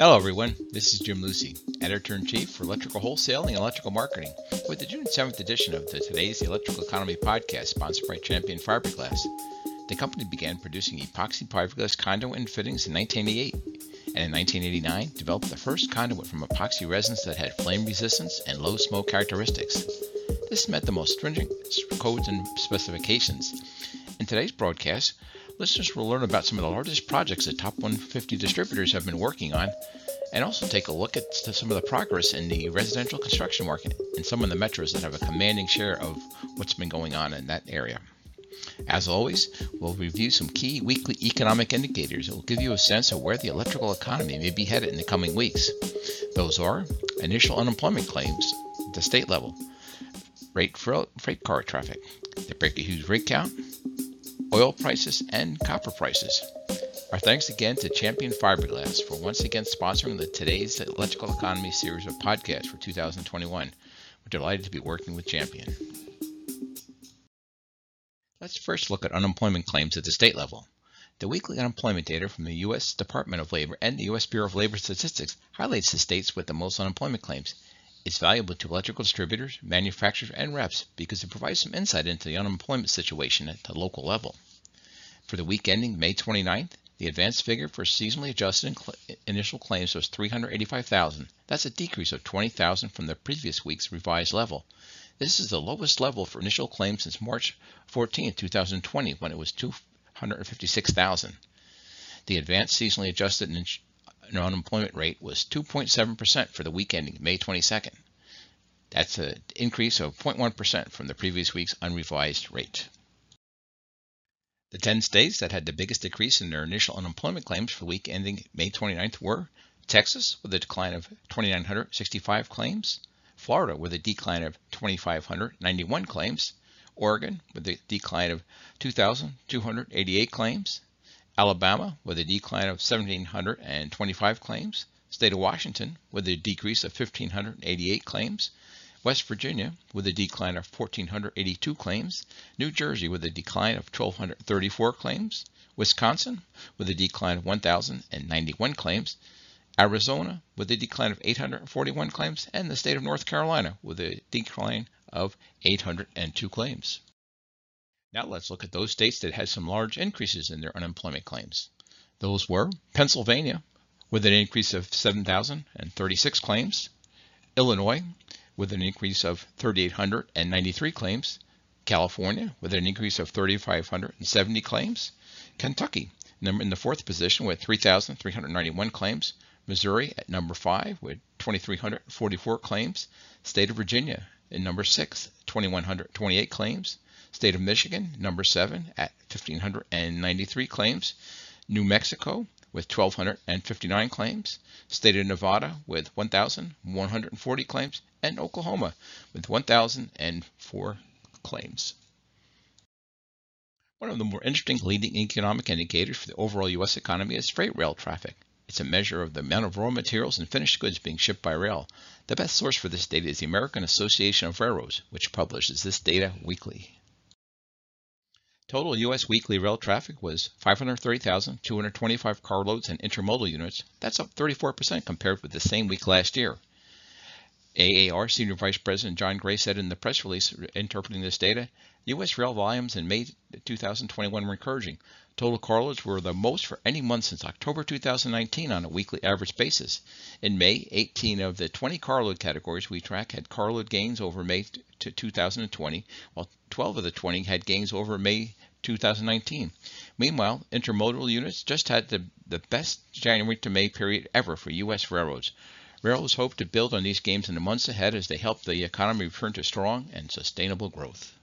Hello, everyone. This is Jim Lucy, Editor in Chief for Electrical Wholesaling and Electrical Marketing, with the June 7th edition of the Today's Electrical Economy podcast, sponsored by Champion Fiberglass. The company began producing epoxy fiberglass conduit and fittings in 1988, and in 1989 developed the first conduit from epoxy resins that had flame resistance and low smoke characteristics. This met the most stringent codes and specifications. In today's broadcast, listeners will learn about some of the largest projects that top 150 distributors have been working on, and also take a look at some of the progress in the residential construction market and some of the metros that have a commanding share of what's been going on in that area. As always, we'll review some key weekly economic indicators that will give you a sense of where the electrical economy may be headed in the coming weeks. Those are initial unemployment claims at the state level, rate freight car traffic, the Baker Hughes rig count, oil prices, and copper prices. Our thanks again to Champion Fiberglass for once again sponsoring the Today's Electrical Economy series of podcasts for 2021. We're delighted to be working with Champion. Let's first look at unemployment claims at the state level. The weekly unemployment data from the U.S. Department of Labor and the U.S. Bureau of Labor Statistics highlights the states with the most unemployment claims. It's valuable to electrical distributors, manufacturers, and reps because it provides some insight into the unemployment situation at the local level. For the week ending May 29th, the advanced figure for seasonally adjusted initial claims was 385,000. That's a decrease of 20,000 from the previous week's revised level. This is the lowest level for initial claims since March 14, 2020, when it was 256,000. The advanced seasonally adjusted unemployment rate was 2.7% for the week ending May 22nd. That's an increase of 0.1% from the previous week's unrevised rate. The 10 states that had the biggest decrease in their initial unemployment claims for the week ending May 29th were Texas, with a decline of 2,965 claims, Florida, with a decline of 2,591 claims, Oregon, with a decline of 2,288 claims, Alabama with a decline of 1,725 claims, State of Washington with a decrease of 1,588 claims, West Virginia with a decline of 1,482 claims, New Jersey with a decline of 1,234 claims, Wisconsin with a decline of 1,091 claims, Arizona with a decline of 841 claims, and the state of North Carolina with a decline of 802 claims. Now let's look at those states that had some large increases in their unemployment claims. Those were Pennsylvania, with an increase of 7,036 claims, Illinois, with an increase of 3,893 claims, California, with an increase of 3,570 claims, Kentucky, in the fourth position with 3,391 claims, Missouri at number 5 with 2,344 claims, State of Virginia in number 6, 2,128 claims, State of Michigan, number 7 at 1,593 claims. New Mexico with 1,259 claims. State of Nevada with 1,140 claims. And Oklahoma with 1,004 claims. One of the more interesting leading economic indicators for the overall U.S. economy is freight rail traffic. It's a measure of the amount of raw materials and finished goods being shipped by rail. The best source for this data is the American Association of Railroads, which publishes this data weekly. Total U.S. weekly rail traffic was 530,225 carloads and intermodal units. That's up 34% compared with the same week last year. AAR Senior Vice President John Gray said in the press release interpreting this data, U.S. rail volumes in May 2021 were encouraging. Total carloads were the most for any month since October 2019 on a weekly average basis. In May, 18 of the 20 carload categories we track had carload gains over May 2020, while 12 of the 20 had gains over May 2019. Meanwhile, intermodal units just had the, the best January to May period ever for U.S. railroads. Railroads hope to build on these gains in the months ahead as they help the economy return to strong and sustainable growth.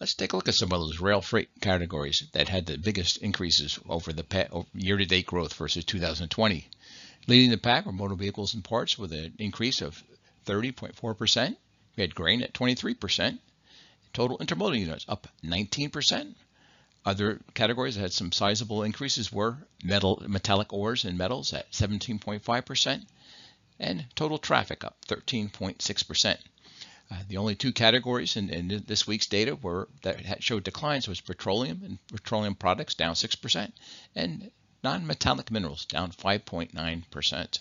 Let's take a look at some of those rail freight categories that had the biggest increases over the year-to-date growth versus 2020. Leading the pack were motor vehicles and parts with an increase of 30.4%. We had grain at 23%. Total intermodal units up 19%. Other categories that had some sizable increases were metal, metallic ores and metals at 17.5%, and total traffic up 13.6%. Uh, the only two categories in, in, this week's data were that showed declines was petroleum and petroleum products down 6%, and Non-metallic minerals down 5.9%.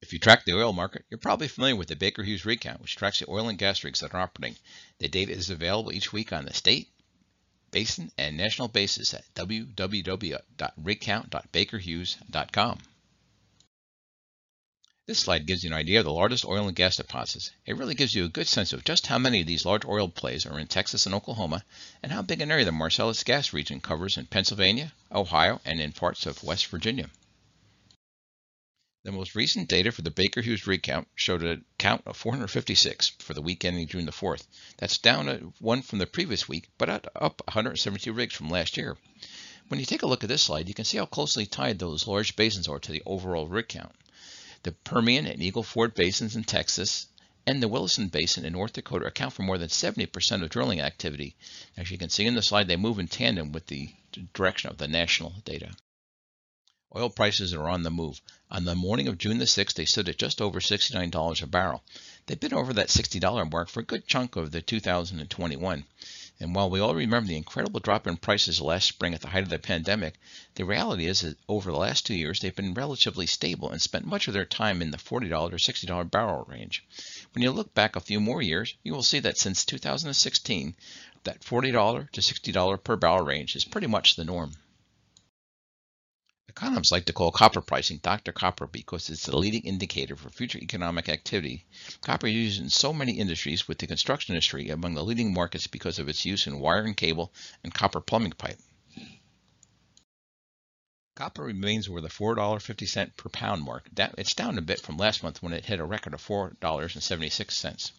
If you track the oil market, you're probably familiar with the Baker Hughes rig count, which tracks the oil and gas rigs that are operating. The data is available each week on the state, basin, and national basis at www.rigcount.bakerhughes.com. This slide gives you an idea of the largest oil and gas deposits. It really gives you a good sense of just how many of these large oil plays are in Texas and Oklahoma, and how big an area the Marcellus gas region covers in Pennsylvania, Ohio, and in parts of West Virginia. The most recent data for the Baker Hughes rig count showed a count of 456 for the week ending June the 4th. That's down one from the previous week, but up 172 rigs from last year. When you take a look at this slide, you can see how closely tied those large basins are to the overall rig count. The Permian and Eagle Ford basins in Texas and the Williston Basin in North Dakota account for more than 70% of drilling activity. As you can see in the slide, they move in tandem with the direction of the national data. Oil prices are on the move. On the morning of June the 6th, they stood at just over $69 a barrel. They've been over that $60 mark for a good chunk of the 2021. And while we all remember the incredible drop in prices last spring at the height of the pandemic, the reality is that over the last two years, they've been relatively stable and spent much of their time in the $40 or $60 barrel range. When you look back a few more years, you will see that since 2016, that $40 to $60 per barrel range is pretty much the norm. Economists like to call copper pricing Dr. Copper because it's the leading indicator for future economic activity. Copper is used in so many industries, with the construction industry among the leading markets because of its use in wire and cable and copper plumbing pipe. Copper remains over the $4.50 per pound mark. It's down a bit from last month when it hit a record of $4.76.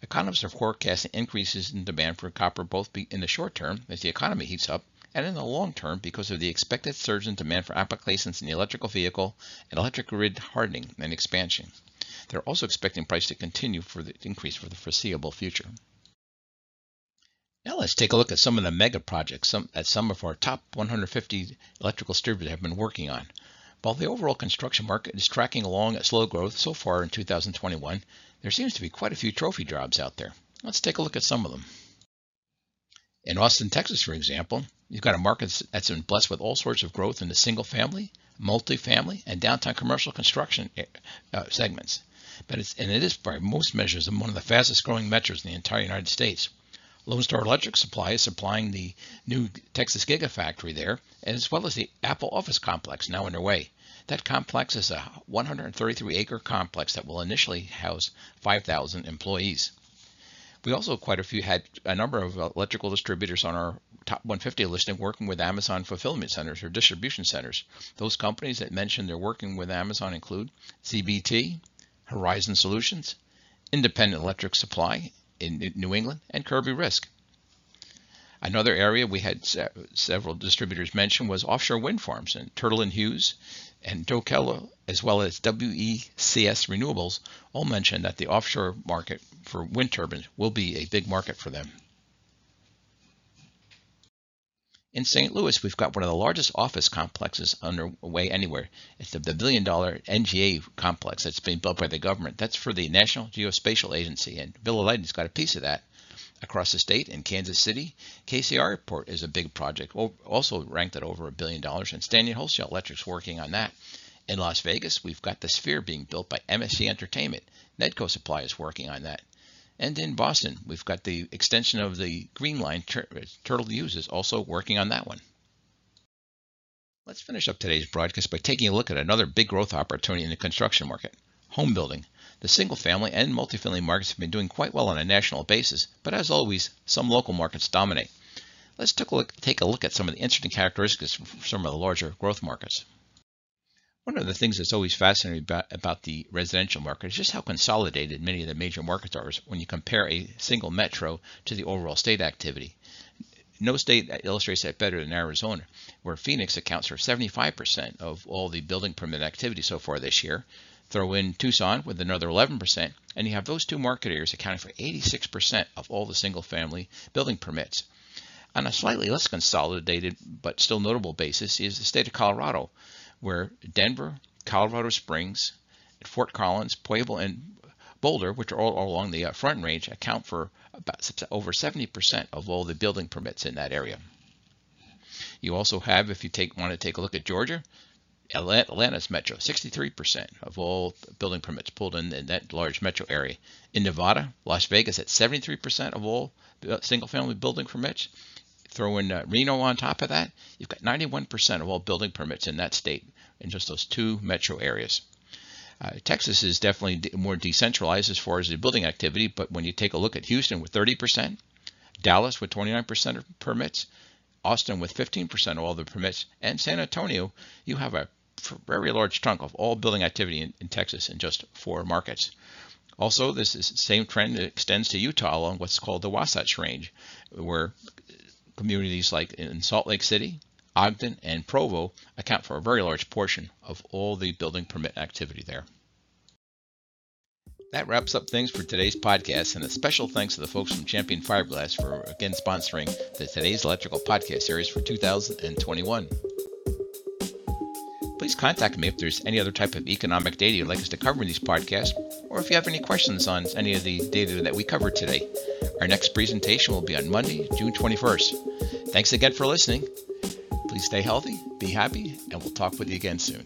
Economists are forecasting increases in demand for copper both in the short term as the economy heats up and in the long term because of the expected surge in demand for applications in the electrical vehicle and electric grid hardening and expansion. They're also expecting price to continue for the increase for the foreseeable future. Now let's take a look at some of the mega projects some, that some of our top 150 electrical distributors have been working on. While the overall construction market is tracking along at slow growth so far in 2021, there seems to be quite a few trophy jobs out there. Let's take a look at some of them. In Austin, Texas, for example, you've got a market that's been blessed with all sorts of growth in the single family, multifamily, and downtown commercial construction eh, uh, segments. But it's, and it is by most measures one of the fastest growing metros in the entire United States. Lone Star Electric Supply is supplying the new Texas Gigafactory there, as well as the Apple office complex now underway. That complex is a 133 acre complex that will initially house 5,000 employees. We also quite a few had a number of electrical distributors on our top 150 listing working with Amazon fulfillment centers or distribution centers. Those companies that mentioned they're working with Amazon include CBT, Horizon Solutions, Independent Electric Supply in New England, and Kirby Risk. Another area we had several distributors mention was offshore wind farms, and Turtle and Hughes and Dokel, as well as WECS Renewables, all mentioned that the offshore market for wind turbines will be a big market for them. In St. Louis, we've got one of the largest office complexes underway anywhere. It's the, billion dollar NGA complex that's being built by the government. That's for the National Geospatial Agency, and Bill Leighton's got a piece of that. Across the state in Kansas City, KCR Airport is a big project, also ranked at over a billion dollars, and Standard Wholesale Electric's working on that. In Las Vegas, we've got the Sphere being built by MSG Entertainment. Nedco Supply is working on that. And in Boston, we've got the extension of the Green Line. Uh, Turtle Hughes is also working on that one. Let's finish up today's broadcast by taking a look at another big growth opportunity in the construction market home building. The single family and multifamily markets have been doing quite well on a national basis, but as always, some local markets dominate. Let's take a look, take a look at some of the interesting characteristics from some of the larger growth markets. One of the things that's always fascinating about, about, the residential market is just how consolidated many of the major markets are when you compare a single metro to the overall state activity. No state illustrates that better than Arizona, where Phoenix accounts for 75% of all the building permit activity so far this year. Throw in Tucson with another 11%, and you have those two market areas accounting for 86% of all the single family building permits. On a slightly less consolidated but still notable basis is the state of Colorado, where Denver, Colorado Springs, Fort Collins, Pueblo, and Boulder, which are all along the uh, front range, account for about over 70% of all the building permits in that area. You also have, if you take want to take a look at Georgia, Atlanta's metro, 63% of all building permits pulled in, in that large metro area. In Nevada, Las Vegas at 73% of all single-family building permits. Throw in uh, Reno on top of that, you've got 91% of all building permits in that state in just those two metro areas. Uh, Texas is definitely more decentralized as far as the building activity, but when you take a look at Houston with 30%, Dallas with 29% of permits, Austin with 15% of all the permits, and San Antonio, you have a very large chunk of all building activity in, in Texas in just four markets. Also, this is same trend extends to Utah along what's called the Wasatch Range, where communities like in Salt Lake City, Ogden, and Provo account for a very large portion of all the building permit activity there. That wraps up things for today's podcast, and a special thanks to the folks from Champion Fiberglass for again sponsoring the Today's Electrical podcast series for 2021. Please contact me if there's any other type of economic data you'd like us to cover in these podcasts, or if you have any questions on any of the data that we covered today. Our next presentation will be on Monday, June 21st. Thanks again for listening. Please stay healthy, be happy, and we'll talk with you again soon.